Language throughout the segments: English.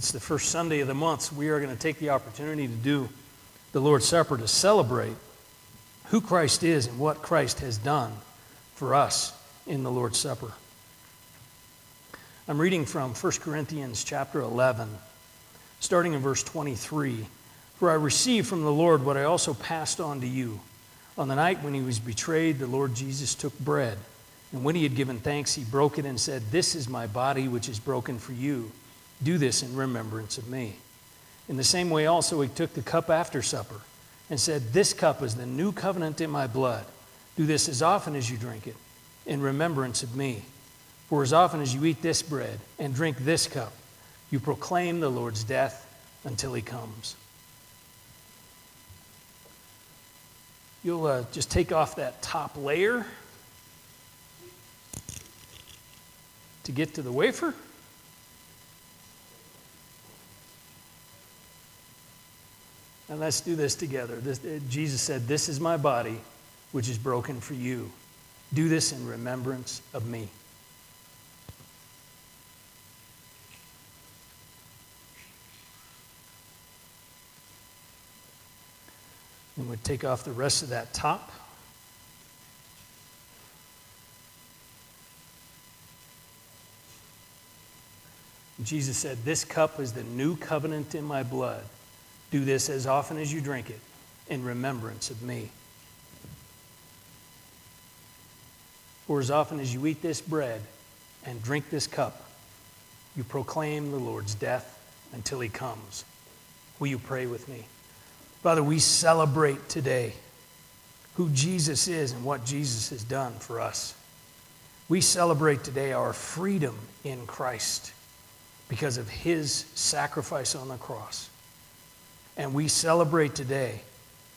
it's the first Sunday of the month, so we are going to take the opportunity to do the Lord's Supper to celebrate who Christ is and what Christ has done for us in the Lord's Supper. I'm reading from 1 Corinthians chapter 11, starting in verse 23. For I received from the Lord what I also passed on to you. On the night when he was betrayed, the Lord Jesus took bread. And when he had given thanks, he broke it and said, This is my body, which is broken for you. Do this in remembrance of me. In the same way, also, he took the cup after supper and said, This cup is the new covenant in my blood. Do this as often as you drink it in remembrance of me. For as often as you eat this bread and drink this cup, you proclaim the Lord's death until he comes. You'll uh, just take off that top layer to get to the wafer. And let's do this together. This, uh, Jesus said, This is my body, which is broken for you. Do this in remembrance of me. And we take off the rest of that top. Jesus said, This cup is the new covenant in my blood. Do this as often as you drink it in remembrance of me. For as often as you eat this bread and drink this cup, you proclaim the Lord's death until he comes. Will you pray with me? Father, we celebrate today who Jesus is and what Jesus has done for us. We celebrate today our freedom in Christ because of his sacrifice on the cross. And we celebrate today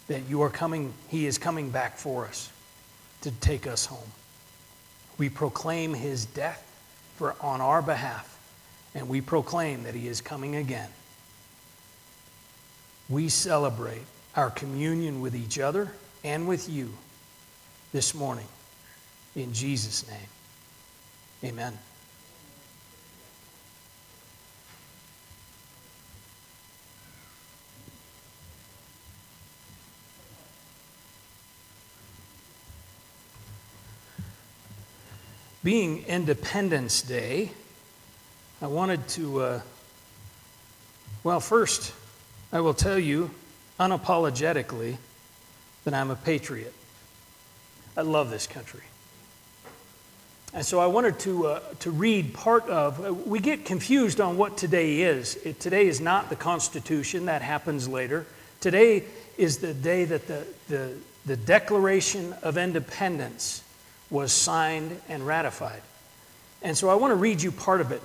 that you are coming, He is coming back for us to take us home. We proclaim His death for, on our behalf, and we proclaim that He is coming again. We celebrate our communion with each other and with you this morning. In Jesus' name, amen. Being Independence Day, I wanted to, uh, well, first, I will tell you unapologetically that I'm a patriot. I love this country. And so I wanted to, uh, to read part of, uh, we get confused on what today is. It, today is not the Constitution, that happens later. Today is the day that the, the, the Declaration of Independence was signed and ratified. And so I want to read you part of it.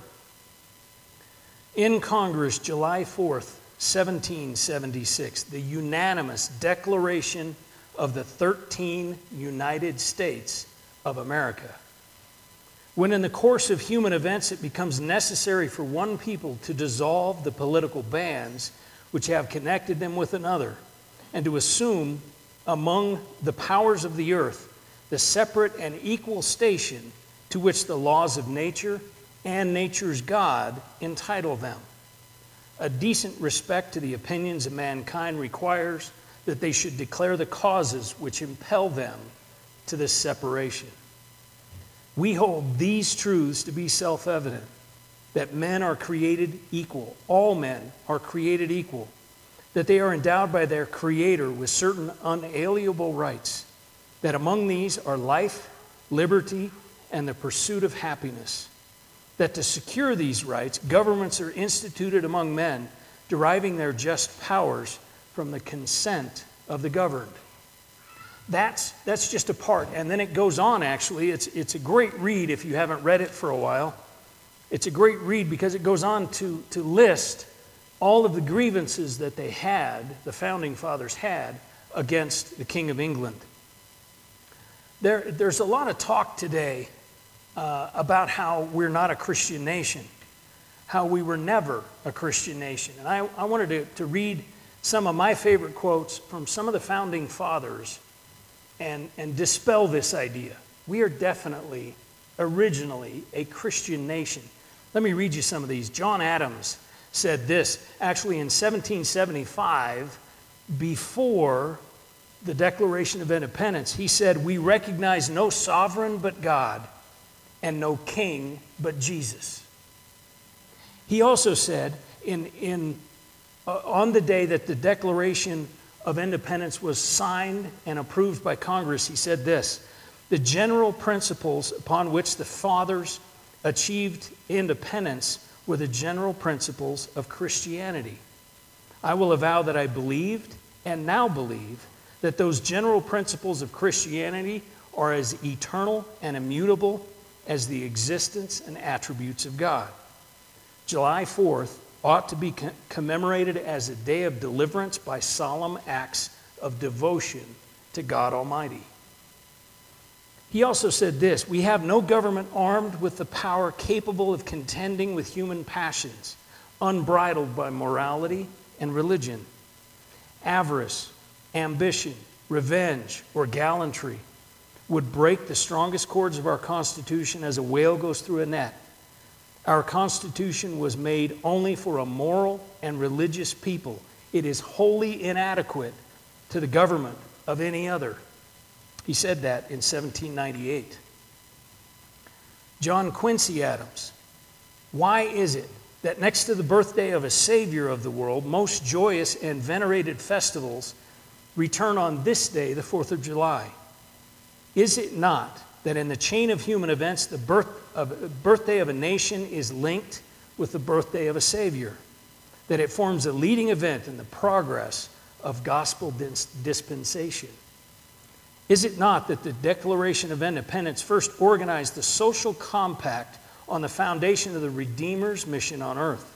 In Congress, July 4th, 1776, the unanimous declaration of the 13 United States of America. When, in the course of human events, it becomes necessary for one people to dissolve the political bands which have connected them with another, and to assume among the powers of the earth the separate and equal station to which the laws of nature and nature's God entitle them. A decent respect to the opinions of mankind requires that they should declare the causes which impel them to this separation. We hold these truths to be self evident that men are created equal, all men are created equal, that they are endowed by their Creator with certain unalienable rights that among these are life, liberty, and the pursuit of happiness. That to secure these rights, governments are instituted among men, deriving their just powers from the consent of the governed. That's, that's just a part. And then it goes on, actually. It's, it's a great read if you haven't read it for a while. It's a great read because it goes on to, to list all of the grievances that they had, the founding fathers had, against the King of England. There, there's a lot of talk today uh, about how we're not a Christian nation, how we were never a Christian nation. And I, I wanted to, to read some of my favorite quotes from some of the founding fathers and, and dispel this idea. We are definitely, originally, a Christian nation. Let me read you some of these. John Adams said this. Actually, in 1775, before the Declaration of Independence, he said, We recognize no sovereign but God and no king but Jesus. He also said, in, in, uh, on the day that the Declaration of Independence was signed and approved by Congress, he said this The general principles upon which the fathers achieved independence were the general principles of Christianity. I will avow that I believed and now believe that those general principles of Christianity are as eternal and immutable as the existence and attributes of God. July 4th ought to be commemorated as a day of deliverance by solemn acts of devotion to God Almighty. He also said this We have no government armed with the power capable of contending with human passions, unbridled by morality and religion. Avarice, ambition, revenge, or gallantry would break the strongest cords of our Constitution as a whale goes through a net. Our Constitution was made only for a moral and religious people. It is wholly inadequate to the government of any other. He said that in 1798. John Quincy Adams. Why is it that next to the birthday of a Savior of the world, most joyous and venerated festivals return on this day, the 4th of July. Is it not that in the chain of human events, the birth of, birthday of a nation is linked with the birthday of a Savior? That it forms a leading event in the progress of gospel dispensation? Is it not that the Declaration of Independence first organized the social compact on the foundation of the Redeemer's mission on earth?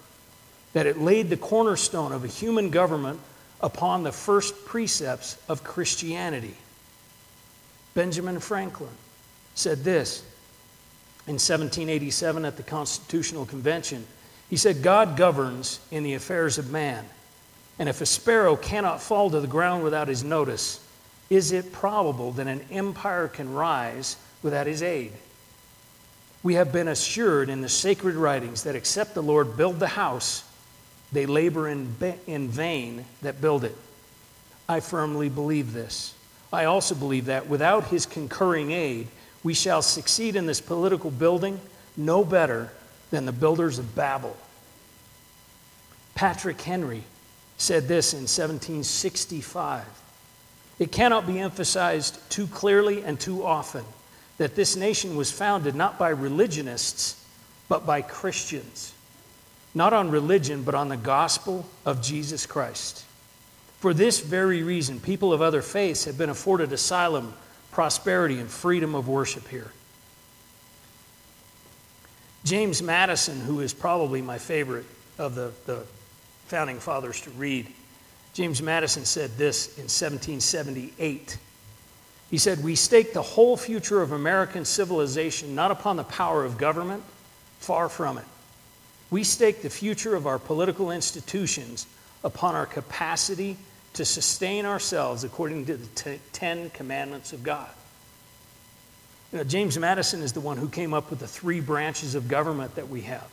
That it laid the cornerstone of a human government upon the first precepts of Christianity. Benjamin Franklin said this in 1787 at the Constitutional Convention. He said, God governs in the affairs of man, and if a sparrow cannot fall to the ground without his notice, is it probable that an empire can rise without his aid? We have been assured in the sacred writings that except the Lord build the house, they labor in, in vain that build it. I firmly believe this. I also believe that without his concurring aid, we shall succeed in this political building no better than the builders of Babel. Patrick Henry said this in 1765. It cannot be emphasized too clearly and too often that this nation was founded not by religionists, but by Christians not on religion, but on the gospel of Jesus Christ. For this very reason, people of other faiths have been afforded asylum, prosperity, and freedom of worship here. James Madison, who is probably my favorite of the, the founding fathers to read, James Madison said this in 1778. He said, We stake the whole future of American civilization not upon the power of government, far from it we stake the future of our political institutions upon our capacity to sustain ourselves according to the t- Ten Commandments of God. You know, James Madison is the one who came up with the three branches of government that we have.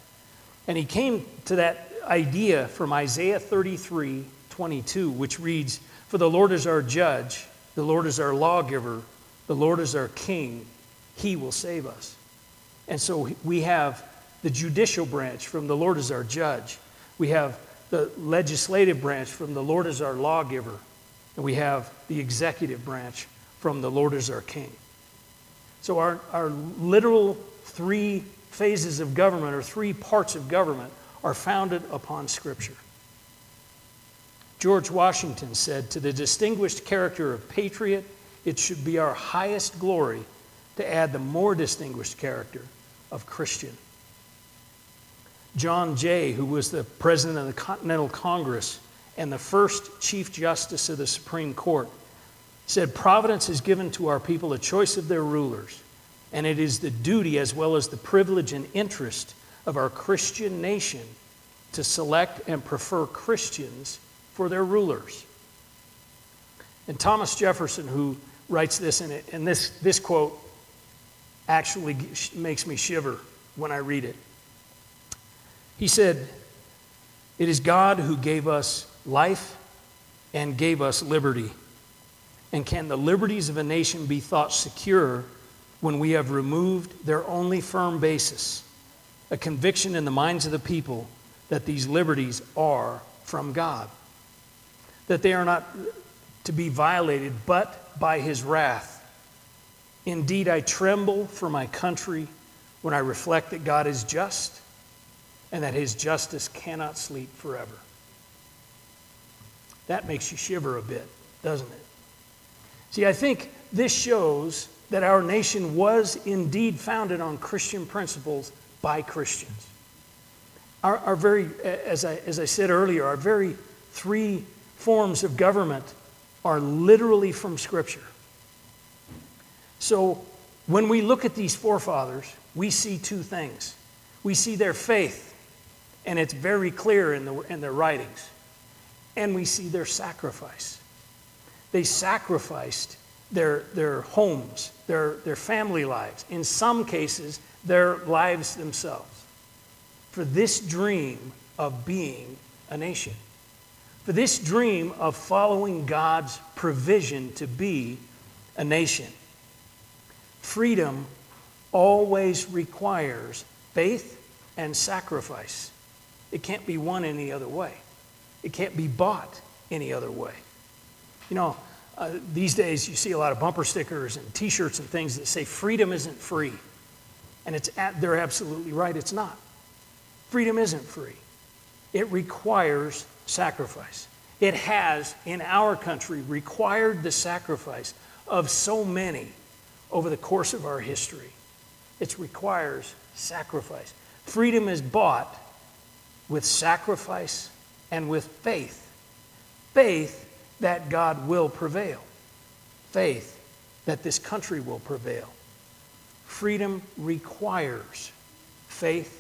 And he came to that idea from Isaiah 33 22, which reads, For the Lord is our judge, the Lord is our lawgiver, the Lord is our king, he will save us. And so we have the judicial branch from the Lord as our judge. We have the legislative branch from the Lord as our lawgiver. And we have the executive branch from the Lord as our king. So, our, our literal three phases of government or three parts of government are founded upon Scripture. George Washington said, To the distinguished character of patriot, it should be our highest glory to add the more distinguished character of Christian. John Jay, who was the president of the Continental Congress and the first Chief Justice of the Supreme Court, said, Providence has given to our people a choice of their rulers, and it is the duty as well as the privilege and interest of our Christian nation to select and prefer Christians for their rulers. And Thomas Jefferson, who writes this and this, this quote actually makes me shiver when I read it. He said, It is God who gave us life and gave us liberty. And can the liberties of a nation be thought secure when we have removed their only firm basis, a conviction in the minds of the people that these liberties are from God? That they are not to be violated but by his wrath. Indeed, I tremble for my country when I reflect that God is just and that his justice cannot sleep forever. That makes you shiver a bit, doesn't it? See, I think this shows that our nation was indeed founded on Christian principles by Christians. Our, our very, as I, as I said earlier, our very three forms of government are literally from Scripture. So when we look at these forefathers, we see two things. We see their faith, and it's very clear in, the, in their writings, and we see their sacrifice. They sacrificed their, their homes, their, their family lives, in some cases, their lives themselves, for this dream of being a nation, for this dream of following God's provision to be a nation. Freedom always requires faith and sacrifice. It can't be won any other way. It can't be bought any other way. You know, uh, these days you see a lot of bumper stickers and t shirts and things that say freedom isn't free. And it's at, they're absolutely right, it's not. Freedom isn't free, it requires sacrifice. It has, in our country, required the sacrifice of so many over the course of our history. It requires sacrifice. Freedom is bought with sacrifice and with faith. Faith that God will prevail. Faith that this country will prevail. Freedom requires faith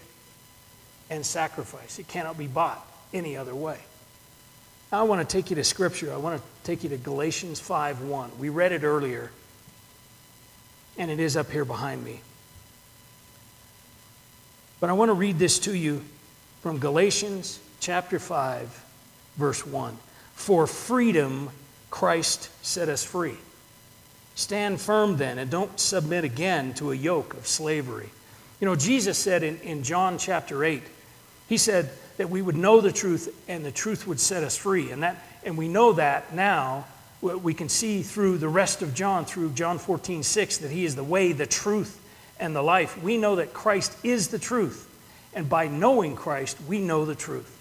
and sacrifice. It cannot be bought any other way. I want to take you to scripture. I want to take you to Galatians 5:1. We read it earlier and it is up here behind me. But I want to read this to you from Galatians chapter 5, verse 1. For freedom, Christ set us free. Stand firm then and don't submit again to a yoke of slavery. You know, Jesus said in, in John chapter 8, He said that we would know the truth and the truth would set us free. And, that, and we know that now. We can see through the rest of John, through John 14, 6, that He is the way, the truth, and the life. We know that Christ is the truth. And by knowing Christ, we know the truth.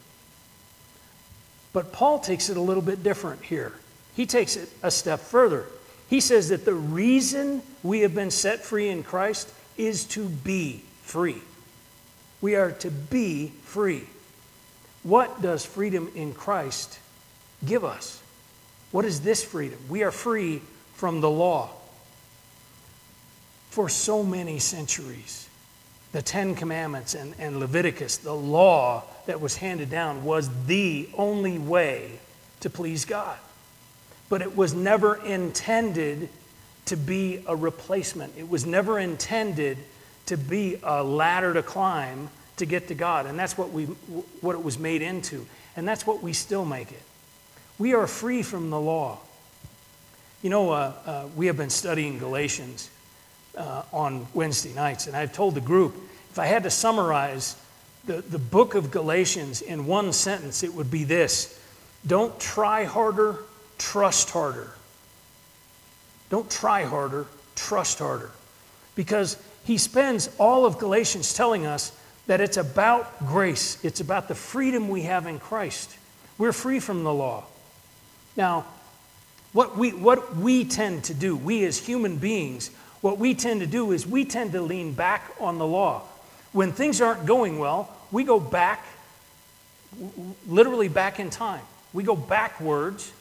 But Paul takes it a little bit different here. He takes it a step further. He says that the reason we have been set free in Christ is to be free. We are to be free. What does freedom in Christ give us? What is this freedom? We are free from the law. For so many centuries, the Ten Commandments and, and Leviticus, the law that was handed down, was the only way to please God. But it was never intended to be a replacement, it was never intended to be a ladder to climb to get to God. And that's what, we, what it was made into. And that's what we still make it. We are free from the law. You know, uh, uh, we have been studying Galatians uh, on Wednesday nights. And I've told the group if I had to summarize the, the book of Galatians in one sentence, it would be this Don't try harder, trust harder. Don't try harder, trust harder. Because he spends all of Galatians telling us that it's about grace, it's about the freedom we have in Christ. We're free from the law. Now, what we, what we tend to do, we as human beings, what we tend to do is we tend to lean back on the law. When things aren't going well, we go back, literally back in time. We go backwards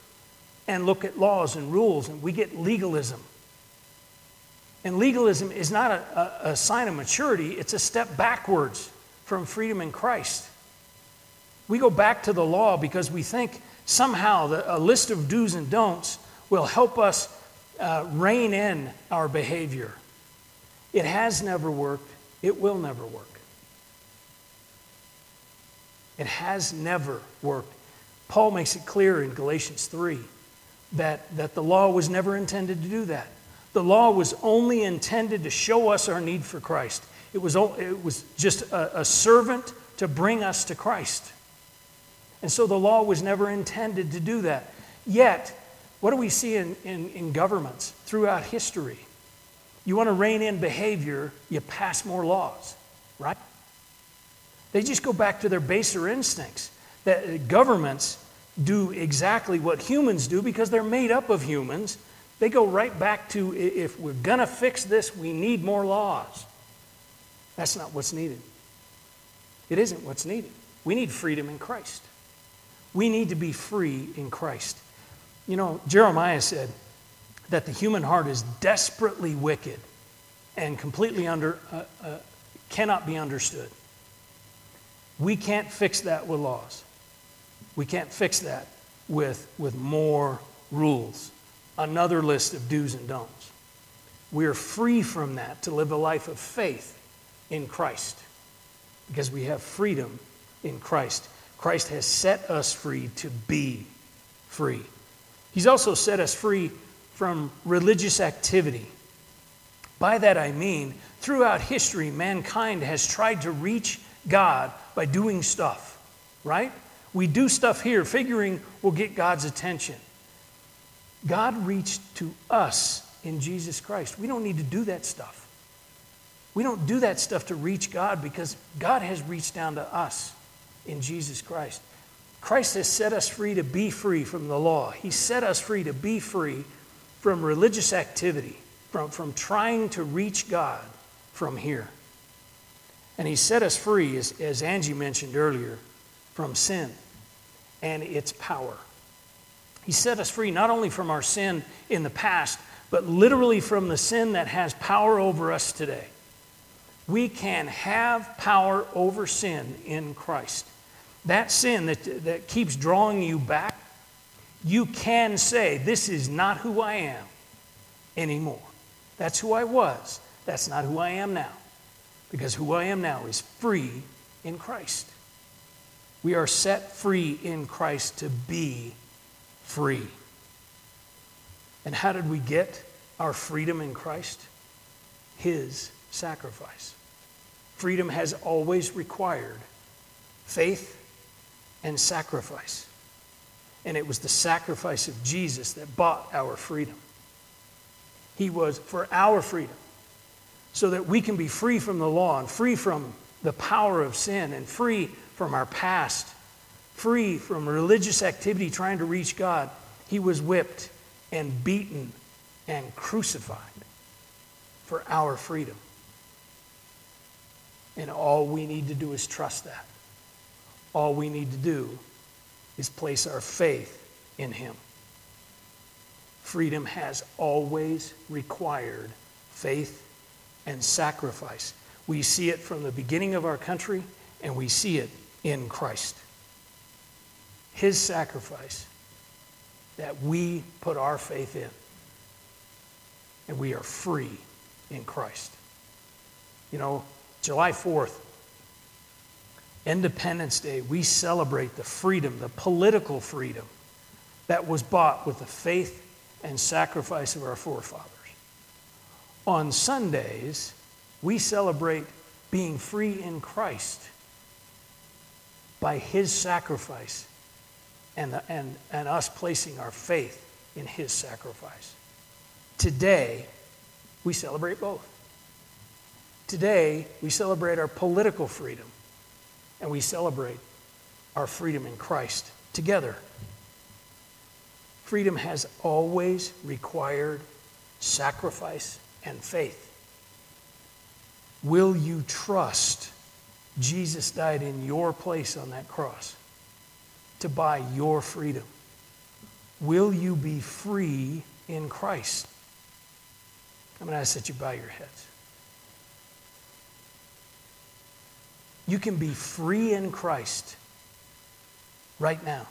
and look at laws and rules, and we get legalism. And legalism is not a, a, a sign of maturity, it's a step backwards from freedom in Christ. We go back to the law because we think somehow the, a list of do's and don'ts will help us uh, rein in our behavior. It has never worked, it will never work. It has never worked. Paul makes it clear in Galatians 3 that, that the law was never intended to do that. The law was only intended to show us our need for Christ. It was, it was just a, a servant to bring us to Christ. And so the law was never intended to do that. Yet, what do we see in, in, in governments throughout history? You want to rein in behavior, you pass more laws, right? They just go back to their baser instincts. That governments do exactly what humans do because they're made up of humans. They go right back to if we're going to fix this, we need more laws. That's not what's needed. It isn't what's needed. We need freedom in Christ. We need to be free in Christ. You know, Jeremiah said that the human heart is desperately wicked and completely under, uh, uh, cannot be understood. We can't fix that with laws. We can't fix that with, with more rules, another list of do's and don'ts. We are free from that to live a life of faith in Christ because we have freedom in Christ. Christ has set us free to be free. He's also set us free from religious activity. By that I mean, throughout history, mankind has tried to reach God by doing stuff, right? We do stuff here figuring we'll get God's attention. God reached to us in Jesus Christ. We don't need to do that stuff. We don't do that stuff to reach God because God has reached down to us in Jesus Christ. Christ has set us free to be free from the law. He set us free to be free from religious activity, from, from trying to reach God from here. And He set us free, as, as Angie mentioned earlier, from sin and its power. He set us free not only from our sin in the past, but literally from the sin that has power over us today. We can have power over sin in Christ. That sin that, that keeps drawing you back, you can say, This is not who I am anymore. That's who I was. That's not who I am now. Because who I am now is free in Christ. We are set free in Christ to be free. And how did we get our freedom in Christ? His sacrifice. Freedom has always required faith and sacrifice. And it was the sacrifice of Jesus that bought our freedom. He was for our freedom, so that we can be free from the law and free from the power of sin and free from our past, free from religious activity trying to reach God, he was whipped and beaten and crucified for our freedom. And all we need to do is trust that. All we need to do is place our faith in him. Freedom has always required faith and sacrifice. We see it from the beginning of our country, and we see it in Christ. His sacrifice that we put our faith in. And we are free in Christ. You know, July 4th, Independence Day, we celebrate the freedom, the political freedom that was bought with the faith and sacrifice of our forefathers. On Sundays, we celebrate being free in Christ by his sacrifice and, and, and us placing our faith in his sacrifice. Today, we celebrate both. Today, we celebrate our political freedom and we celebrate our freedom in Christ together. Freedom has always required sacrifice and faith. Will you trust Jesus died in your place on that cross to buy your freedom. Will you be free in Christ? I'm going to ask that you bow your heads. You can be free in Christ right now.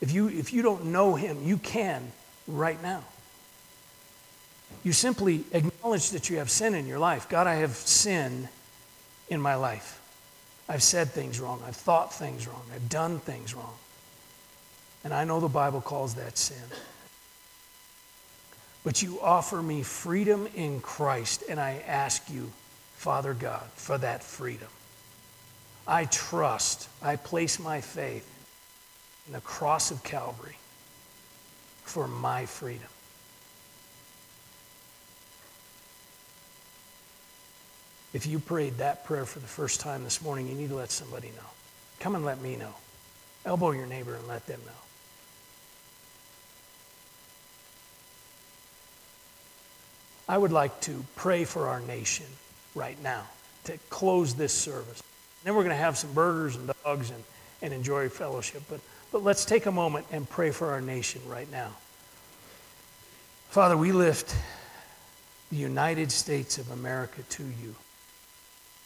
If you, if you don't know Him, you can right now. You simply acknowledge that you have sin in your life. God, I have sin in my life. I've said things wrong. I've thought things wrong. I've done things wrong. And I know the Bible calls that sin. But you offer me freedom in Christ, and I ask you, Father God, for that freedom. I trust, I place my faith in the cross of Calvary for my freedom. If you prayed that prayer for the first time this morning, you need to let somebody know. Come and let me know. Elbow your neighbor and let them know. I would like to pray for our nation right now to close this service. Then we're going to have some burgers and dogs and, and enjoy fellowship. But, but let's take a moment and pray for our nation right now. Father, we lift the United States of America to you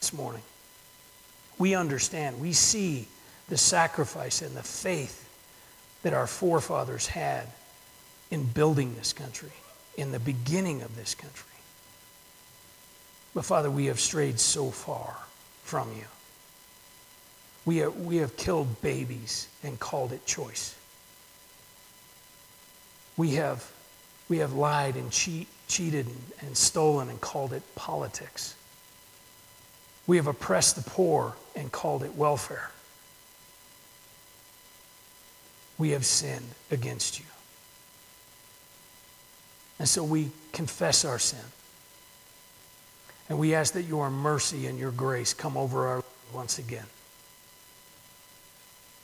this morning. We understand, we see the sacrifice and the faith that our forefathers had in building this country, in the beginning of this country. But Father, we have strayed so far from you. We have, we have killed babies and called it choice. We have, we have lied and cheat, cheated and, and stolen and called it politics. We have oppressed the poor and called it welfare. We have sinned against you. And so we confess our sin. And we ask that your mercy and your grace come over our once again